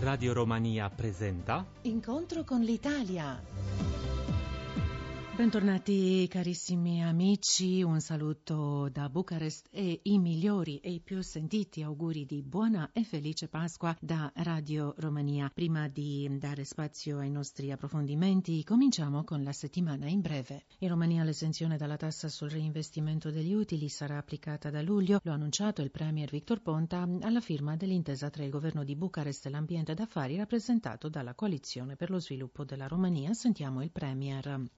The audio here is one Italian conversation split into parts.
Radio Romania presenta Incontro con l'Italia. Bentornati carissimi amici, un saluto da Bucarest e i migliori e i più sentiti auguri di buona e felice Pasqua da Radio Romania. Prima di dare spazio ai nostri approfondimenti, cominciamo con la settimana in breve. In Romania l'esenzione dalla tassa sul reinvestimento degli utili sarà applicata da luglio, lo ha annunciato il Premier Victor Ponta alla firma dell'intesa tra il governo di Bucarest e l'ambiente d'affari rappresentato dalla coalizione per lo sviluppo della Romania. Sentiamo il Premier.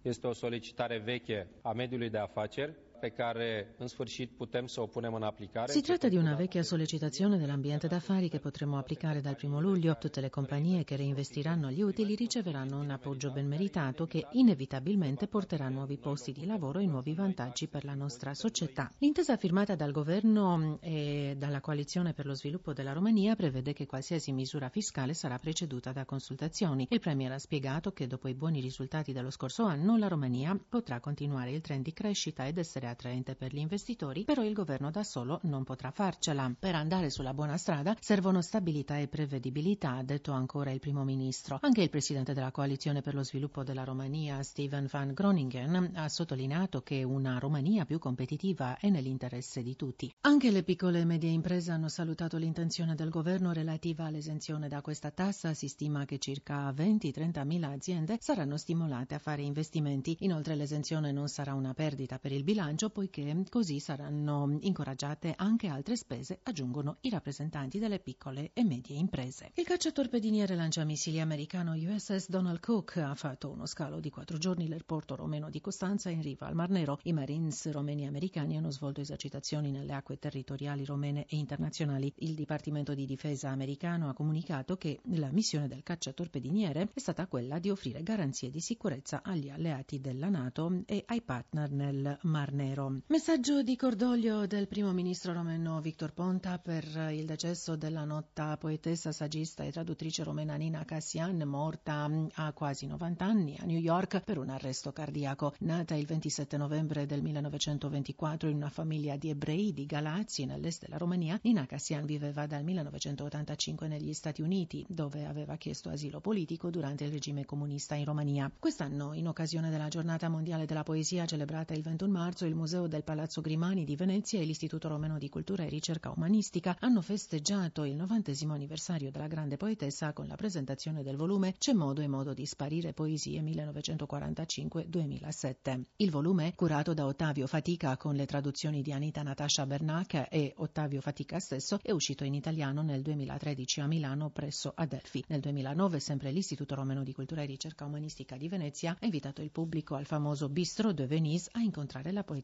Este o solicitare veche a mediului de afaceri pe care în sfârșit putem să o punem în aplicare. Si tratta di una vecchia sollecitazione dell'ambiente d'affari che potremo applicare dal primo luglio. Tutte le compagnie che reinvestiranno gli utili riceveranno un appoggio ben meritato che inevitabilmente porterà nuovi posti di lavoro e nuovi vantaggi per la nostra società. L'intesa firmata dal governo e dalla coalizione per lo sviluppo della Romania prevede che qualsiasi misura fiscale sarà preceduta da consultazioni. Il Premier ha spiegato che dopo i buoni risultati dello scorso anno la Romania potrà continuare il trend di crescita ed essere attraente per gli investitori, però il governo da solo non potrà farcela. Per andare sulla buona strada servono stabilità e prevedibilità, ha detto ancora il primo ministro. Anche il presidente della coalizione per lo sviluppo della Romania, Steven van Groningen, ha sottolineato che una Romania più competitiva è nell'interesse di tutti. Anche le piccole e medie imprese hanno salutato l'intenzione del governo relativa all'esenzione da questa tassa. Si stima che circa 20-30 mila aziende saranno stimolate a fare investimenti. Inoltre l'esenzione non sarà una perdita per il bilancio poiché così saranno incoraggiate anche altre spese, aggiungono i rappresentanti delle piccole e medie imprese. Il cacciatorpediniere lanciamissili americano USS Donald Cook ha fatto uno scalo di quattro giorni nel porto romeno di Costanza in riva al Mar Nero. I Marines romeni e americani hanno svolto esercitazioni nelle acque territoriali romene e internazionali. Il Dipartimento di Difesa americano ha comunicato che la missione del cacciatorpediniere è stata quella di offrire garanzie di sicurezza agli alleati della NATO e ai partner nel Mar Nero. Messaggio di cordoglio del primo ministro romeno Victor Ponta per il decesso della nota poetessa, saggista e traduttrice romena Nina Cassian, morta a quasi 90 anni a New York per un arresto cardiaco. Nata il 27 novembre del 1924 in una famiglia di ebrei di Galazzi nell'est della Romania, Nina Cassian viveva dal 1985 negli Stati Uniti, dove aveva chiesto asilo politico durante il regime comunista in Romania. Quest'anno, in occasione della giornata mondiale della poesia celebrata il 21 marzo, il Museo del Palazzo Grimani di Venezia e l'Istituto Romeno di Cultura e Ricerca Umanistica hanno festeggiato il novantesimo anniversario della grande poetessa con la presentazione del volume C'è modo e modo di sparire poesie 1945-2007. Il volume, curato da Ottavio Fatica con le traduzioni di Anita Natascia Bernac e Ottavio Fatica stesso, è uscito in italiano nel 2013 a Milano presso Adelphi. Nel 2009 sempre l'Istituto Romeno di Cultura e Ricerca Umanistica di Venezia ha invitato il pubblico al famoso Bistro de Venise a incontrare la poetessa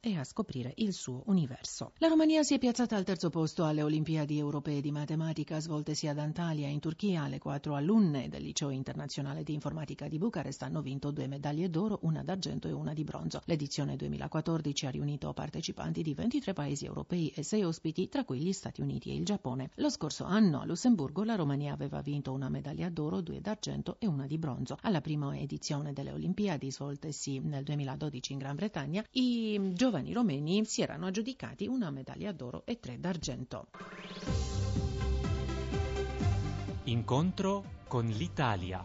e a scoprire il suo universo. La Romania si è piazzata al terzo posto alle Olimpiadi europee di matematica svoltesi ad Antalya in Turchia. Le quattro alunne del liceo internazionale di informatica di Bucarest hanno vinto due medaglie d'oro, una d'argento e una di bronzo. L'edizione 2014 ha riunito partecipanti di 23 paesi europei e 6 ospiti, tra cui gli Stati Uniti e il Giappone. Lo scorso anno a Lussemburgo la Romania aveva vinto una medaglia d'oro, due d'argento e una di bronzo. Alla prima edizione delle Olimpiadi svoltesi nel 2012 in Gran Bretagna, i giovani romeni si erano aggiudicati una medaglia d'oro e tre d'argento. Incontro con l'Italia.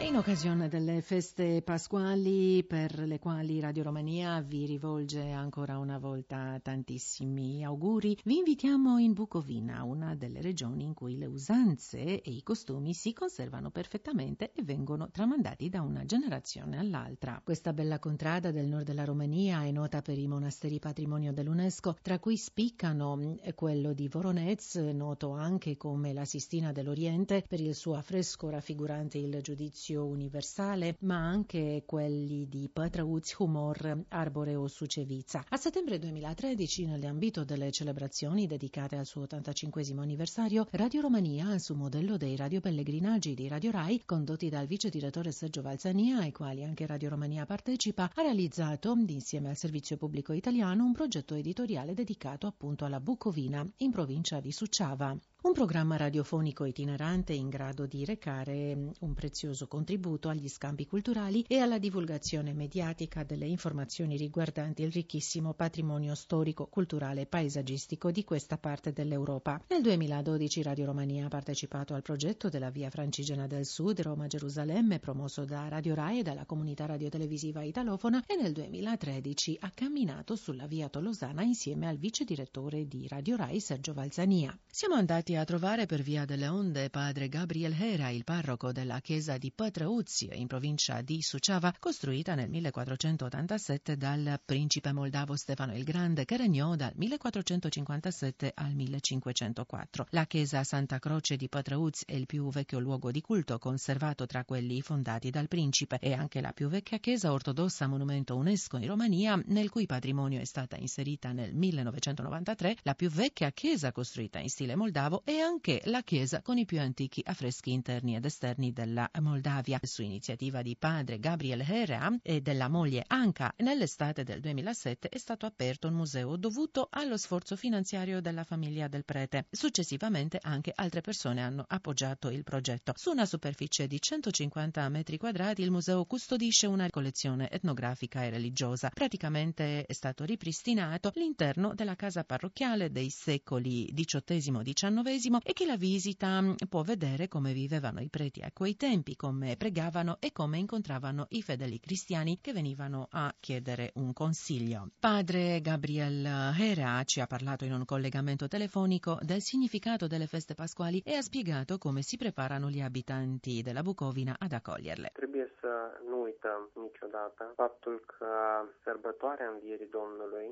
E in occasione delle feste pasquali per le quali Radio Romania vi rivolge ancora una volta tantissimi auguri, vi invitiamo in Bucovina, una delle regioni in cui le usanze e i costumi si conservano perfettamente e vengono tramandati da una generazione all'altra. Questa bella contrada del nord della Romania è nota per i monasteri patrimonio dell'UNESCO, tra cui spiccano quello di Voronez, noto anche come la Sistina dell'Oriente per il suo affresco raffigurante il giudizio universale, ma anche quelli di Pătrăuți, Humor, Arbore o Sucevița. A settembre 2013, nell'ambito delle celebrazioni dedicate al suo 85 anniversario, Radio Romania, su modello dei radiopellegrinaggi di Radio Rai, condotti dal vice direttore Sergio Valzania, ai quali anche Radio Romania partecipa, ha realizzato, insieme al servizio pubblico italiano, un progetto editoriale dedicato appunto alla Bucovina, in provincia di Suceava. Un programma radiofonico itinerante in grado di recare mm, un prezioso contributo agli scambi culturali e alla divulgazione mediatica delle informazioni riguardanti il ricchissimo patrimonio storico, culturale e paesaggistico di questa parte dell'Europa. Nel 2012 Radio Romania ha partecipato al progetto della Via Francigena del Sud Roma-Gerusalemme promosso da Radio Rai e dalla comunità radiotelevisiva italofona e nel 2013 ha camminato sulla Via Tolosana insieme al vice direttore di Radio Rai Sergio Valzania. Siamo andati a trovare per via delle onde padre Gabriel Hera, il parroco della chiesa di Pătrăuți in provincia di Suceava, costruita nel 1487 dal principe moldavo Stefano il Grande che regnò dal 1457 al 1504. La chiesa Santa Croce di Pătrăuți è il più vecchio luogo di culto conservato tra quelli fondati dal principe e anche la più vecchia chiesa ortodossa monumento UNESCO in Romania, nel cui patrimonio è stata inserita nel 1993 la più vecchia chiesa costruita in stile moldavo e anche la chiesa con i più antichi affreschi interni ed esterni della Moldavia. Su iniziativa di padre Gabriel Hera e della moglie Anka, nell'estate del 2007 è stato aperto un museo dovuto allo sforzo finanziario della famiglia del prete. Successivamente anche altre persone hanno appoggiato il progetto. Su una superficie di 150 metri quadrati il museo custodisce una collezione etnografica e religiosa. Praticamente è stato ripristinato l'interno della casa parrocchiale dei secoli XVIII-XIX e chi la visita mm, può vedere come vivevano i preti a quei tempi, come pregavano e come incontravano i fedeli cristiani che venivano a chiedere un consiglio. Padre Gabriel Hera ci ha parlato in un collegamento telefonico del significato delle feste pasquali e ha spiegato come si preparano gli abitanti della Bucovina ad accoglierle.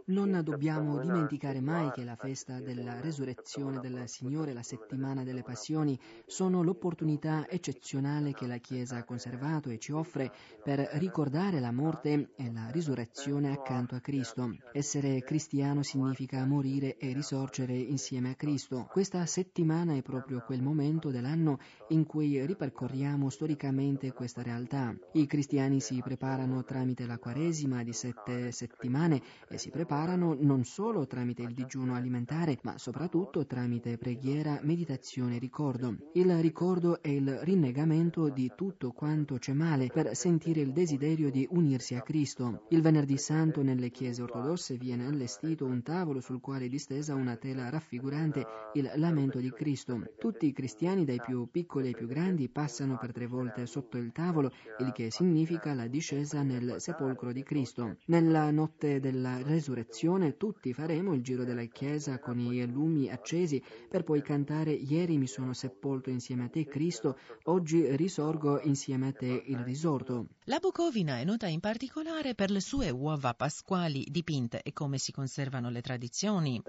Non dobbiamo dimenticare mai che la festa della resurrezione del Signore, la settimana delle passioni, sono l'opportunità eccezionale che la Chiesa ha conservato e ci offre per ricordare la morte e la risurrezione accanto a Cristo. Essere cristiano significa morire e risorgere insieme a Cristo. Questa settimana è proprio quel momento dell'anno in cui ripercorriamo storicamente questa realtà. I cristiani si preparano tramite la Quaresima di sette settimane e si preparano non solo tramite il digiuno alimentare, ma soprattutto tramite preghiera, meditazione ricordo. Il ricordo è il rinnegamento di tutto quanto c'è male per sentire il desiderio di unirsi a Cristo. Il venerdì santo nelle chiese ortodosse viene allestito un tavolo sul quale è distesa una tela raffigurante il lamento di Cristo. Tutti i cristiani, dai più piccoli ai più grandi, passano per tre volte sotto il tavolo, il che significa la discesa nel sepolcro di Cristo. Nella notte della resurrezione tutti faremo il giro della chiesa con i lumi accesi per poi cantare Ieri mi sono sepolto insieme a te Cristo, oggi risorgo insieme a te il risorto. La Bucovina è nota in particolare per le sue uova pasquali dipinte e come si conservano le tradizioni.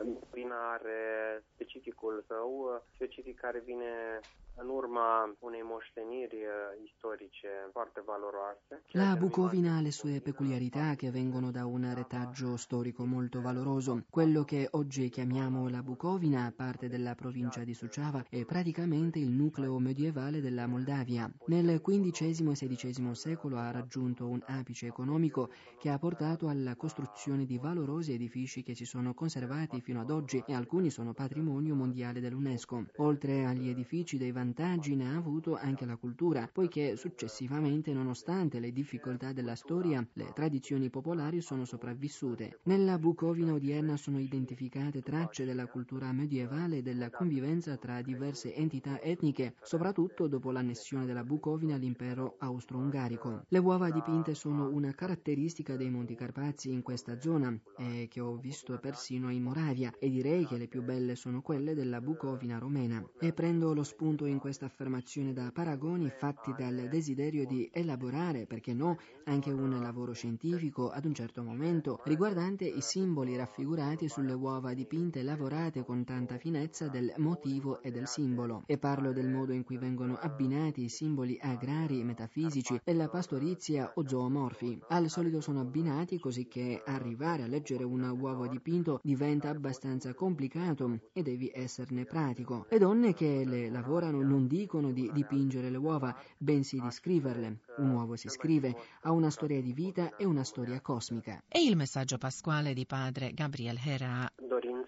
Specificul său, specific care vine în urma unei moșteniri eh, istorice foarte valoroase. La Bucovina ha le sue peculiarità che vengono da un retaggio storico molto valoroso. Quello che oggi chiamiamo la Bucovina, parte della provincia di Suceava, è praticamente il nucleo medievale della Moldavia. Nel XV e XVI secolo ha raggiunto un apice economico che ha portato alla costruzione di valorosi edifici che si sono conservati fino ad oggi e alcuni sono patrimonio mondiale dell'UNESCO. Oltre agli edifici dei vantaggi ne ha avuto anche la cultura, poiché successivamente, nonostante le difficoltà della storia, le tradizioni popolari sono sopravvissute. Nella Bucovina odierna sono identificate tracce della cultura medievale e della convivenza tra diverse entità etniche, soprattutto dopo l'annessione della Bucovina all'impero austro-ungarico. Le uova dipinte sono una caratteristica dei Monti Carpazi in questa zona e che ho visto persino in Moravia e direi che le più belle sono quelle della Bucovina romena. E prendo lo spunto in questa affermazione da paragoni fatti dal desiderio di elaborare, perché no, anche un lavoro scientifico ad un certo momento riguardante i simboli raffigurati sulle uova dipinte lavorate con tanta finezza del motivo e del simbolo. E parlo del modo in cui vengono abbinati i simboli agrari, metafisici, della pastorizia o zoomorfi. Al solito sono abbinati così che arrivare a leggere un uovo dipinto diventa abbastanza complicato e devi esserne pratico. Le donne che le lavorano non dicono di dipingere le uova, bensì di scriverle. Un uovo si scrive, ha una storia di vita e una storia cosmica. E il messaggio pasquale di padre Gabriel Hera.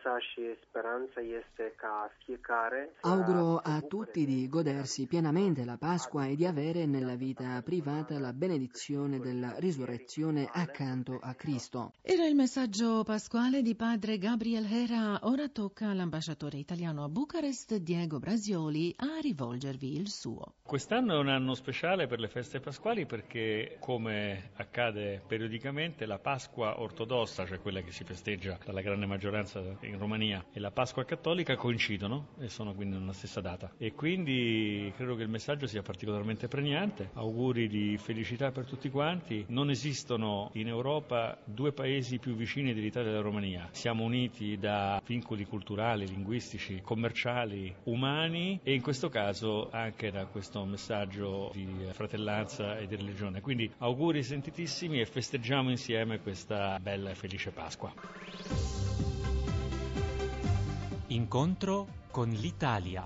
Dorința și speranța este ca fiecare Auguro a tutti di godersi pienamente la Pasqua e di avere nella vita privata la benedizione della risurrezione accanto a Cristo. Era il messaggio pasquale di padre Gabriel Hera. Ora tocca all'ambasciatore italiano a Bucarest, Diego Brasioli, a rivolgervi il suo. Quest'anno è un anno speciale per le feste pasquali perché, come accade periodicamente, la Pasqua ortodossa, cioè quella che si festeggia dalla grande maggioranza in Romania, e la Pasqua cattolica coincidono e sono quindi nella stessa data. E quindi credo che il messaggio sia particolarmente pregnante. Auguri di felicità per tutti quanti. Non esistono in Europa due paesi più vicini dell'Italia e della Romania. Siamo uniti da vincoli culturali, linguistici, commerciali, umani e in questo caso anche da questo messaggio di fratellanza e di religione. Quindi auguri sentitissimi e festeggiamo insieme questa bella e felice Pasqua. Incontro con l'Italia.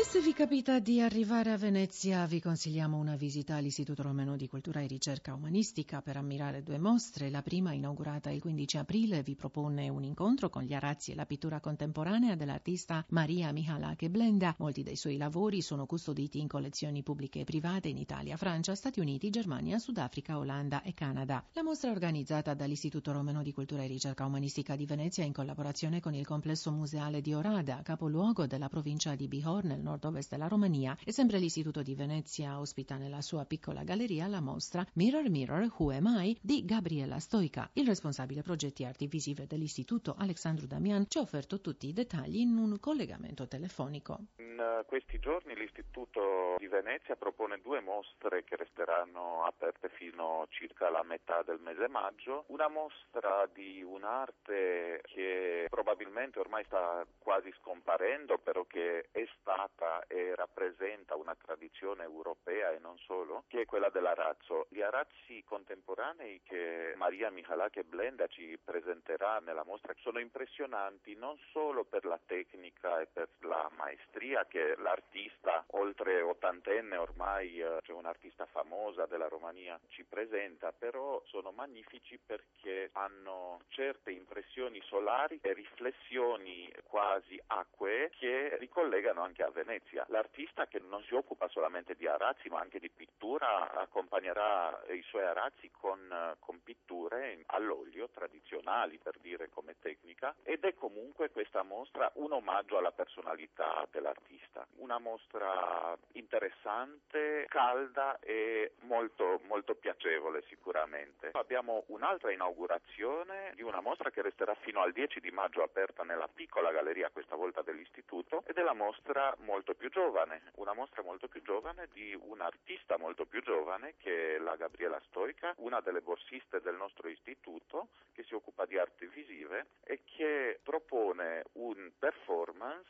E se vi capita di arrivare a Venezia, vi consigliamo una visita all'Istituto Romano di Cultura e Ricerca Umanistica per ammirare due mostre. La prima, inaugurata il 15 aprile, vi propone un incontro con gli arazzi e la pittura contemporanea dell'artista Maria Mihalake Blenda. Molti dei suoi lavori sono custoditi in collezioni pubbliche e private in Italia, Francia, Stati Uniti, Germania, Sudafrica, Olanda e Canada. La mostra è organizzata dall'Istituto Romano di Cultura e Ricerca Umanistica di Venezia in collaborazione con il complesso museale di Orada, capoluogo della provincia di Bihor nel nord-ovest della Romania e sempre l'Istituto di Venezia ospita nella sua piccola galleria la mostra Mirror Mirror Who Am I di Gabriela Stoica. Il responsabile progetti arti visive dell'Istituto, Alexandru Damian, ci ha offerto tutti i dettagli in un collegamento telefonico. In eh, questi giorni l'Istituto di Venezia propone due mostre che resteranno aperte fino circa la metà del mese maggio. Una mostra di un'arte che probabilmente ormai sta quasi scomparendo, però che è stata e rappresenta una tradizione europea e non solo, che è quella dell'arazzo. Gli arazzi contemporanei che Maria Michalake Blenda ci presenterà nella mostra sono impressionanti non solo per la tecnica e per la maestria che l'artista, oltre ottantenne ormai, eh, cioè un'artista famosa della Romania, ci presenta, però sono magnifici perché hanno certe impressioni solari e riflessioni quasi acquee che ricollegano anche a Venezia. L'artista che non si occupa solamente di arazzi ma anche di pittura accompagnerà i suoi arazzi con, con pitture all'olio tradizionali per dire come tecnica ed è comunque questa mostra un omaggio alla personalità dell'artista. Una mostra interessante, calda e molto, molto piacevole sicuramente. Abbiamo un'altra inaugurazione di una mostra che resterà fino al 10 di maggio aperta nella piccola galleria questa volta dell'istituto ed è la mostra molto più giovane, una mostra molto più giovane di un'artista molto più giovane che è la Gabriela Stoica, una delle borsiste del nostro istituto che si occupa di arti visive e che propone un performance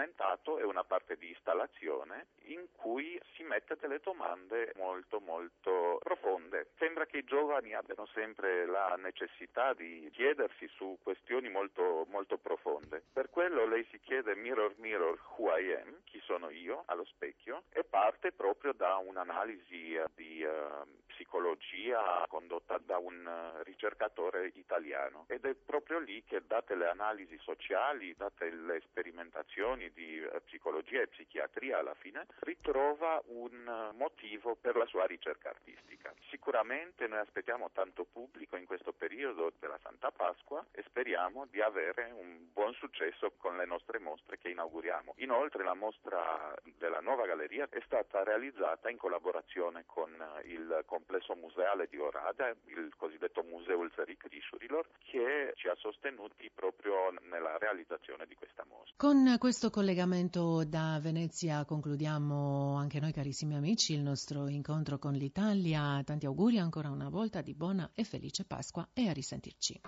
documentato e una parte di installazione in cui si mette delle domande molto molto profonde. Sembra che i giovani abbiano sempre la necessità di chiedersi su questioni molto molto profonde. Per quello lei si chiede mirror mirror who I am, chi sono io allo specchio e parte proprio da un'analisi eh, di uh, psicologia condotta da un uh, ricercatore italiano ed è proprio lì che date le analisi sociali, date le sperimentazioni di uh, psicologia e psichiatria alla fine, ritrova un motivo per la sua ricerca artistica. Sicuramente noi aspettiamo tanto pubblico in questo periodo della Santa Pasqua e speriamo di avere un buon successo con le nostre mostre che inauguriamo. Inoltre la mostra della nuova galleria è stata realizzata in collaborazione con il complesso museale di Orada, il cosiddetto Museo Ulzeric di Shurilor, che ci ha sostenuti proprio nella realizzazione di questa mostra. Con collegamento da Venezia concludiamo anche noi carissimi amici il nostro incontro con l'Italia. Tanti auguri ancora una volta di buona e felice Pasqua e a risentirci.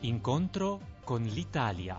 Incontro con l'Italia.